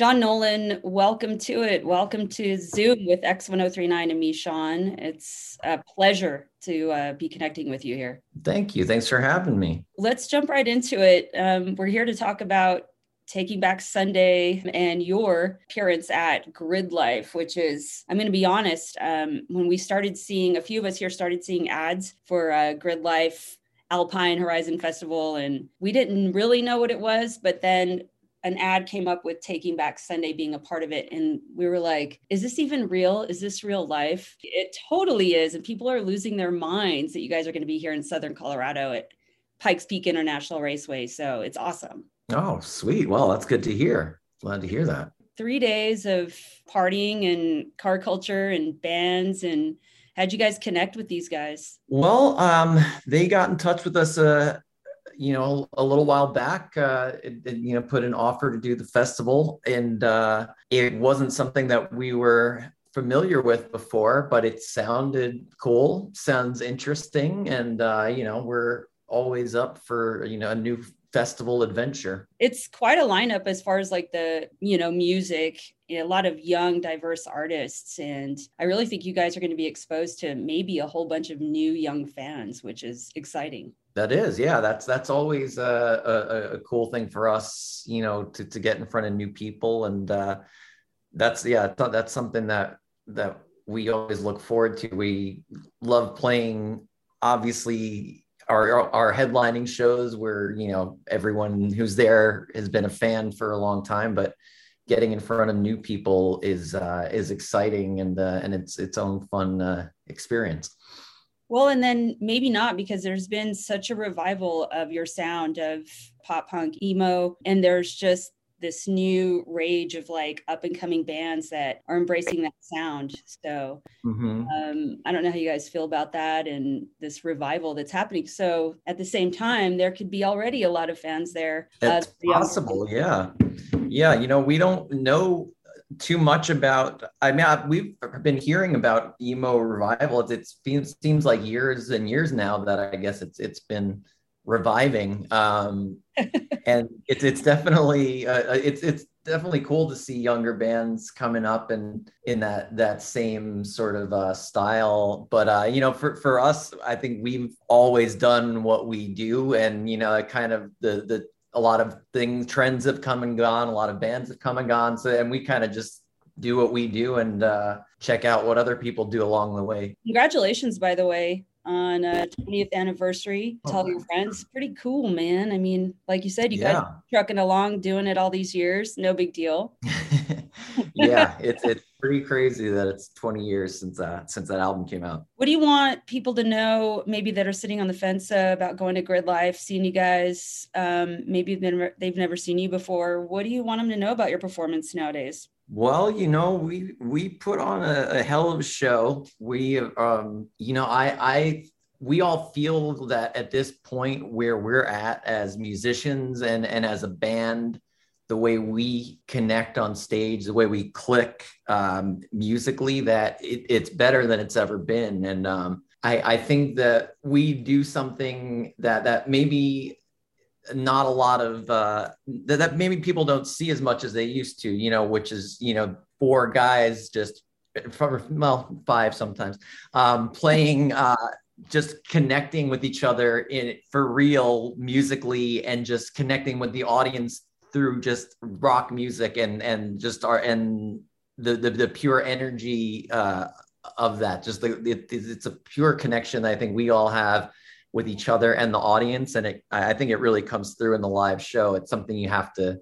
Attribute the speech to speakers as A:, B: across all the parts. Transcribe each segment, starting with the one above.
A: John Nolan, welcome to it. Welcome to Zoom with X1039 and me, Sean. It's a pleasure to uh, be connecting with you here.
B: Thank you. Thanks for having me.
A: Let's jump right into it. Um, we're here to talk about Taking Back Sunday and your appearance at Grid Life, which is, I'm going to be honest, um, when we started seeing, a few of us here started seeing ads for uh, Grid Life Alpine Horizon Festival, and we didn't really know what it was. But then an ad came up with Taking Back Sunday being a part of it. And we were like, is this even real? Is this real life? It totally is. And people are losing their minds that you guys are going to be here in Southern Colorado at Pikes Peak International Raceway. So it's awesome.
B: Oh, sweet. Well, that's good to hear. Glad to hear that.
A: Three days of partying and car culture and bands and how'd you guys connect with these guys
B: well um, they got in touch with us uh, you know, a little while back, uh, it, it, you know, put an offer to do the festival, and uh, it wasn't something that we were familiar with before, but it sounded cool, sounds interesting, and uh, you know, we're always up for you know a new festival adventure.
A: It's quite a lineup as far as like the, you know, music, a lot of young, diverse artists. And I really think you guys are going to be exposed to maybe a whole bunch of new young fans, which is exciting.
B: That is, yeah. That's that's always a, a, a, cool thing for us, you know, to, to get in front of new people, and uh, that's yeah, that's something that that we always look forward to. We love playing, obviously, our our headlining shows where you know everyone who's there has been a fan for a long time, but getting in front of new people is uh, is exciting and uh, and it's its own fun uh, experience.
A: Well, and then maybe not because there's been such a revival of your sound of pop punk emo, and there's just this new rage of like up and coming bands that are embracing that sound. So mm-hmm. um, I don't know how you guys feel about that and this revival that's happening. So at the same time, there could be already a lot of fans there.
B: It's uh, possible, yeah, yeah. You know, we don't know too much about i mean I, we've been hearing about emo revival. It seems seems like years and years now that i guess it's it's been reviving. Um and it's it's definitely uh, uh, it's it's definitely cool to see younger bands coming up and in that that same sort of uh, style. But uh you know for for us i think we've always done what we do. And you know kind of the the a lot of things trends have come and gone a lot of bands have come and gone. So and we kind of just do what we do and uh, check out what other people do along the way.
A: Congratulations by the way on a 20th anniversary tell oh, your friends. Pretty cool man. I mean like you said you yeah. got trucking along doing it all these years. No big deal.
B: Yeah it's it's pretty crazy that it's 20 years since that uh, since that album came out.
A: What do you want people to know maybe that are sitting on the fence uh, about going to grid life seeing you guys um, maybe they've, they've never seen you before? What do you want them to know about your performance nowadays?
B: Well, you know, we we put on a, a hell of a show. We, um, you know, I I we all feel that at this point where we're at as musicians and and as a band, the way we connect on stage, the way we click um, musically, that it, it's better than it's ever been. And um, I, I think that we do something that that maybe not a lot of uh, that, that maybe people don't see as much as they used to, you know, which is, you know, four guys just, well, five sometimes, um, playing, uh, just connecting with each other in for real musically and just connecting with the audience through just rock music and and just our and the the, the pure energy uh, of that just the, it, it's a pure connection that i think we all have with each other and the audience. And it, I think it really comes through in the live show. It's something you have to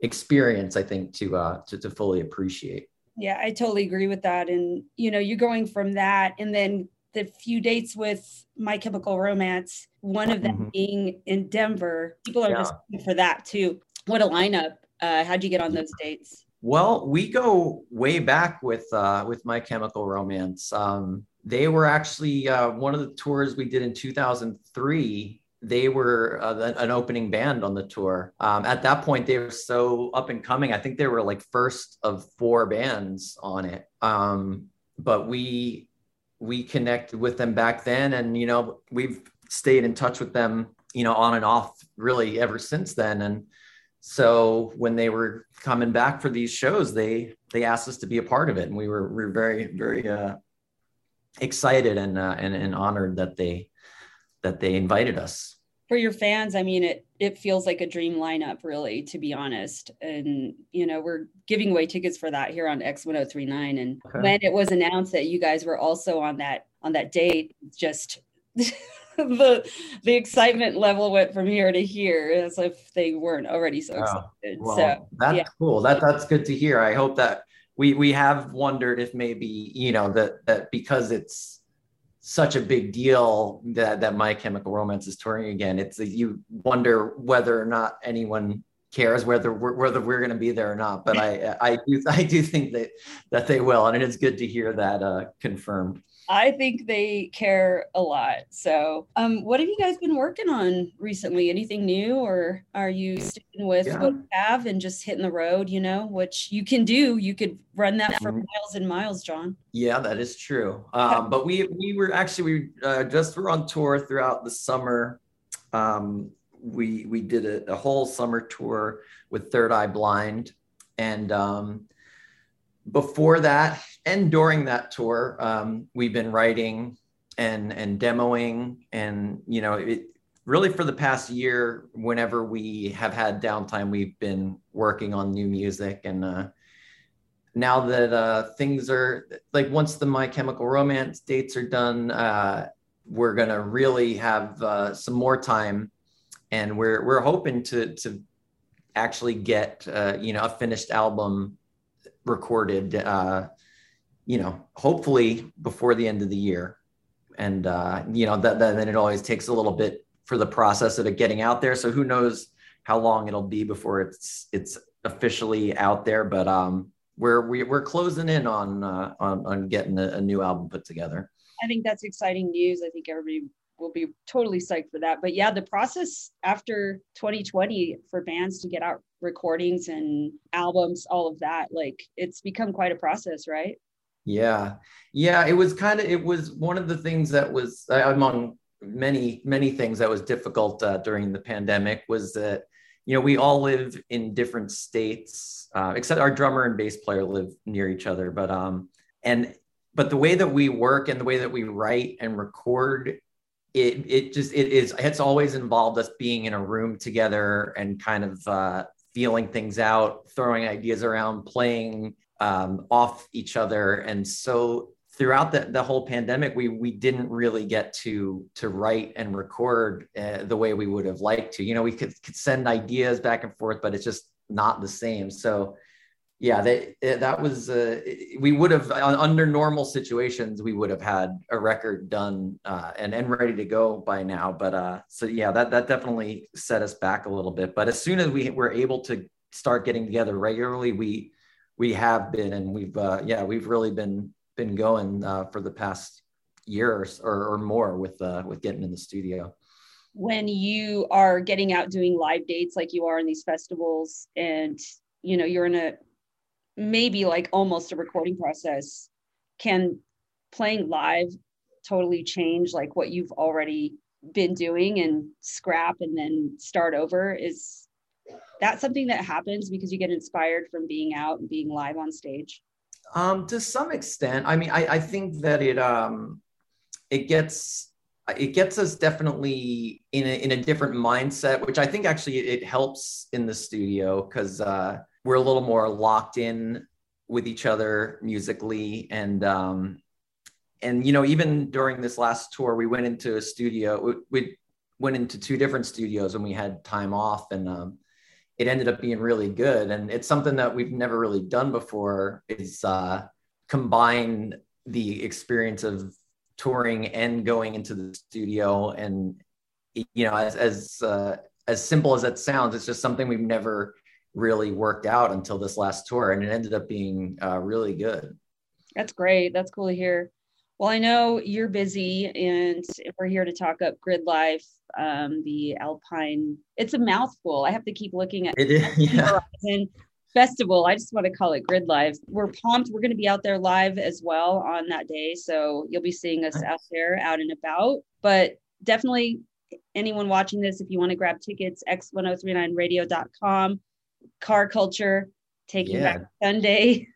B: experience, I think, to, uh, to, to fully appreciate.
A: Yeah, I totally agree with that. And, you know, you're going from that and then the few dates with My Chemical Romance, one of them mm-hmm. being in Denver. People are yeah. just for that too. What a lineup. Uh, how'd you get on those dates?
B: Well, we go way back with uh, with My Chemical Romance. Um, they were actually uh, one of the tours we did in 2003 they were uh, an opening band on the tour um, at that point they were so up and coming i think they were like first of four bands on it um, but we we connected with them back then and you know we've stayed in touch with them you know on and off really ever since then and so when they were coming back for these shows, they they asked us to be a part of it, and we were we were very very uh, excited and, uh, and and honored that they that they invited us.
A: For your fans, I mean, it it feels like a dream lineup, really, to be honest. And you know, we're giving away tickets for that here on X1039. And okay. when it was announced that you guys were also on that on that date, just the the excitement level went from here to here as if they weren't already so excited. Well, so
B: that's yeah. cool. That that's good to hear. I hope that we we have wondered if maybe you know that that because it's such a big deal that that My Chemical Romance is touring again. It's you wonder whether or not anyone cares whether we're, whether we're going to be there or not. But I I do I do think that that they will, and it is good to hear that uh, confirmed.
A: I think they care a lot. So, um, what have you guys been working on recently? Anything new, or are you sticking with yeah. what you have and just hitting the road? You know, which you can do. You could run that for mm-hmm. miles and miles, John.
B: Yeah, that is true. Um, but we we were actually we uh, just were on tour throughout the summer. Um, we we did a, a, whole summer tour with Third Eye Blind, and um, before that and during that tour, um, we've been writing and and demoing, and you know, it really for the past year, whenever we have had downtime, we've been working on new music. And uh, now that uh, things are like, once the My Chemical Romance dates are done, uh, we're gonna really have uh, some more time, and we're we're hoping to to actually get uh, you know a finished album recorded, uh, you know, hopefully before the end of the year. And, uh, you know, that, that, then it always takes a little bit for the process of it getting out there. So who knows how long it'll be before it's, it's officially out there. But, um, we're, we, are we are closing in on, uh, on, on getting a, a new album put together.
A: I think that's exciting news. I think everybody will be totally psyched for that. But yeah, the process after 2020 for bands to get out recordings and albums, all of that, like it's become quite a process, right?
B: Yeah. Yeah. It was kind of, it was one of the things that was among many, many things that was difficult uh, during the pandemic was that, you know, we all live in different states, uh, except our drummer and bass player live near each other. But, um, and, but the way that we work and the way that we write and record it it just it is it's always involved us being in a room together and kind of uh, feeling things out, throwing ideas around, playing um, off each other, and so throughout the, the whole pandemic we we didn't really get to to write and record uh, the way we would have liked to. You know we could, could send ideas back and forth but it's just not the same. So yeah, they, eh, that was uh, we would have under normal situations we would have had a record done uh, and and ready to go by now. But uh, so yeah, that that definitely set us back a little bit. But as soon as we were able to start getting together regularly, we we have been and we've uh, yeah we've really been been going uh, for the past years or, or more with uh, with getting in the studio
A: when you are getting out doing live dates like you are in these festivals and you know you're in a maybe like almost a recording process can playing live totally change like what you've already been doing and scrap and then start over? Is that something that happens because you get inspired from being out and being live on stage?
B: Um to some extent. I mean i, I think that it um it gets it gets us definitely in a, in a different mindset which i think actually it helps in the studio because uh we're a little more locked in with each other musically. And um and you know even during this last tour we went into a studio we, we went into two different studios when we had time off and um it ended up being really good. And it's something that we've never really done before is uh combine the experience of touring and going into the studio. And you know as as uh, as simple as that sounds it's just something we've never really worked out until this last tour, and it ended up being uh, really good.
A: That's great. That's cool to hear. Well, I know you're busy, and we're here to talk up Grid Life, um, the Alpine. It's a mouthful. I have to keep looking at
B: it. Is, yeah.
A: Festival. I just want to call it Grid Life. We're pumped. We're going to be out there live as well on that day, so you'll be seeing us out there, out and about. But definitely, anyone watching this, if you want to grab tickets, x1039radio.com car culture, taking yeah. back Sunday.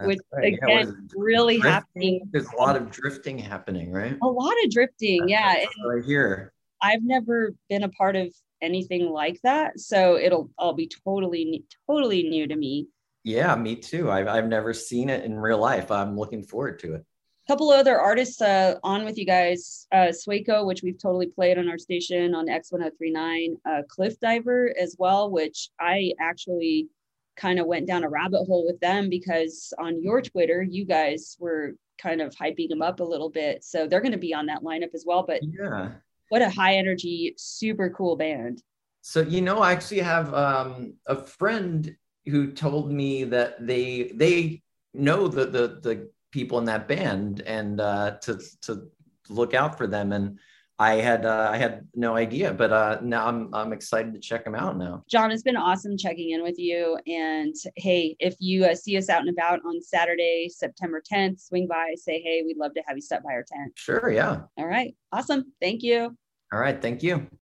A: which right. again yeah, really drifting? happening.
B: There's a lot of drifting happening, right?
A: A lot of drifting, yeah.
B: Right here.
A: I've never been a part of anything like that, so it'll all be totally, totally new to me.
B: Yeah, me too. I've I've never seen it in real life. I'm looking forward to it.
A: Couple other artists uh, on with you guys. Uh, Sueco, which we've totally played on our station on X1039. Uh, Cliff Diver as well, which I actually kind of went down a rabbit hole with them because on your Twitter, you guys were kind of hyping them up a little bit. So they're going to be on that lineup as well. But
B: yeah,
A: what a high energy, super cool band.
B: So, you know, I actually have um, a friend who told me that they, they know the, the, the people in that band and uh, to, to look out for them. And I had uh, I had no idea, but uh, now I'm I'm excited to check them out now.
A: John, it's been awesome checking in with you. And hey, if you uh, see us out and about on Saturday, September 10th, swing by, say hey, we'd love to have you stop by our tent.
B: Sure, yeah.
A: All right, awesome. Thank you.
B: All right, thank you.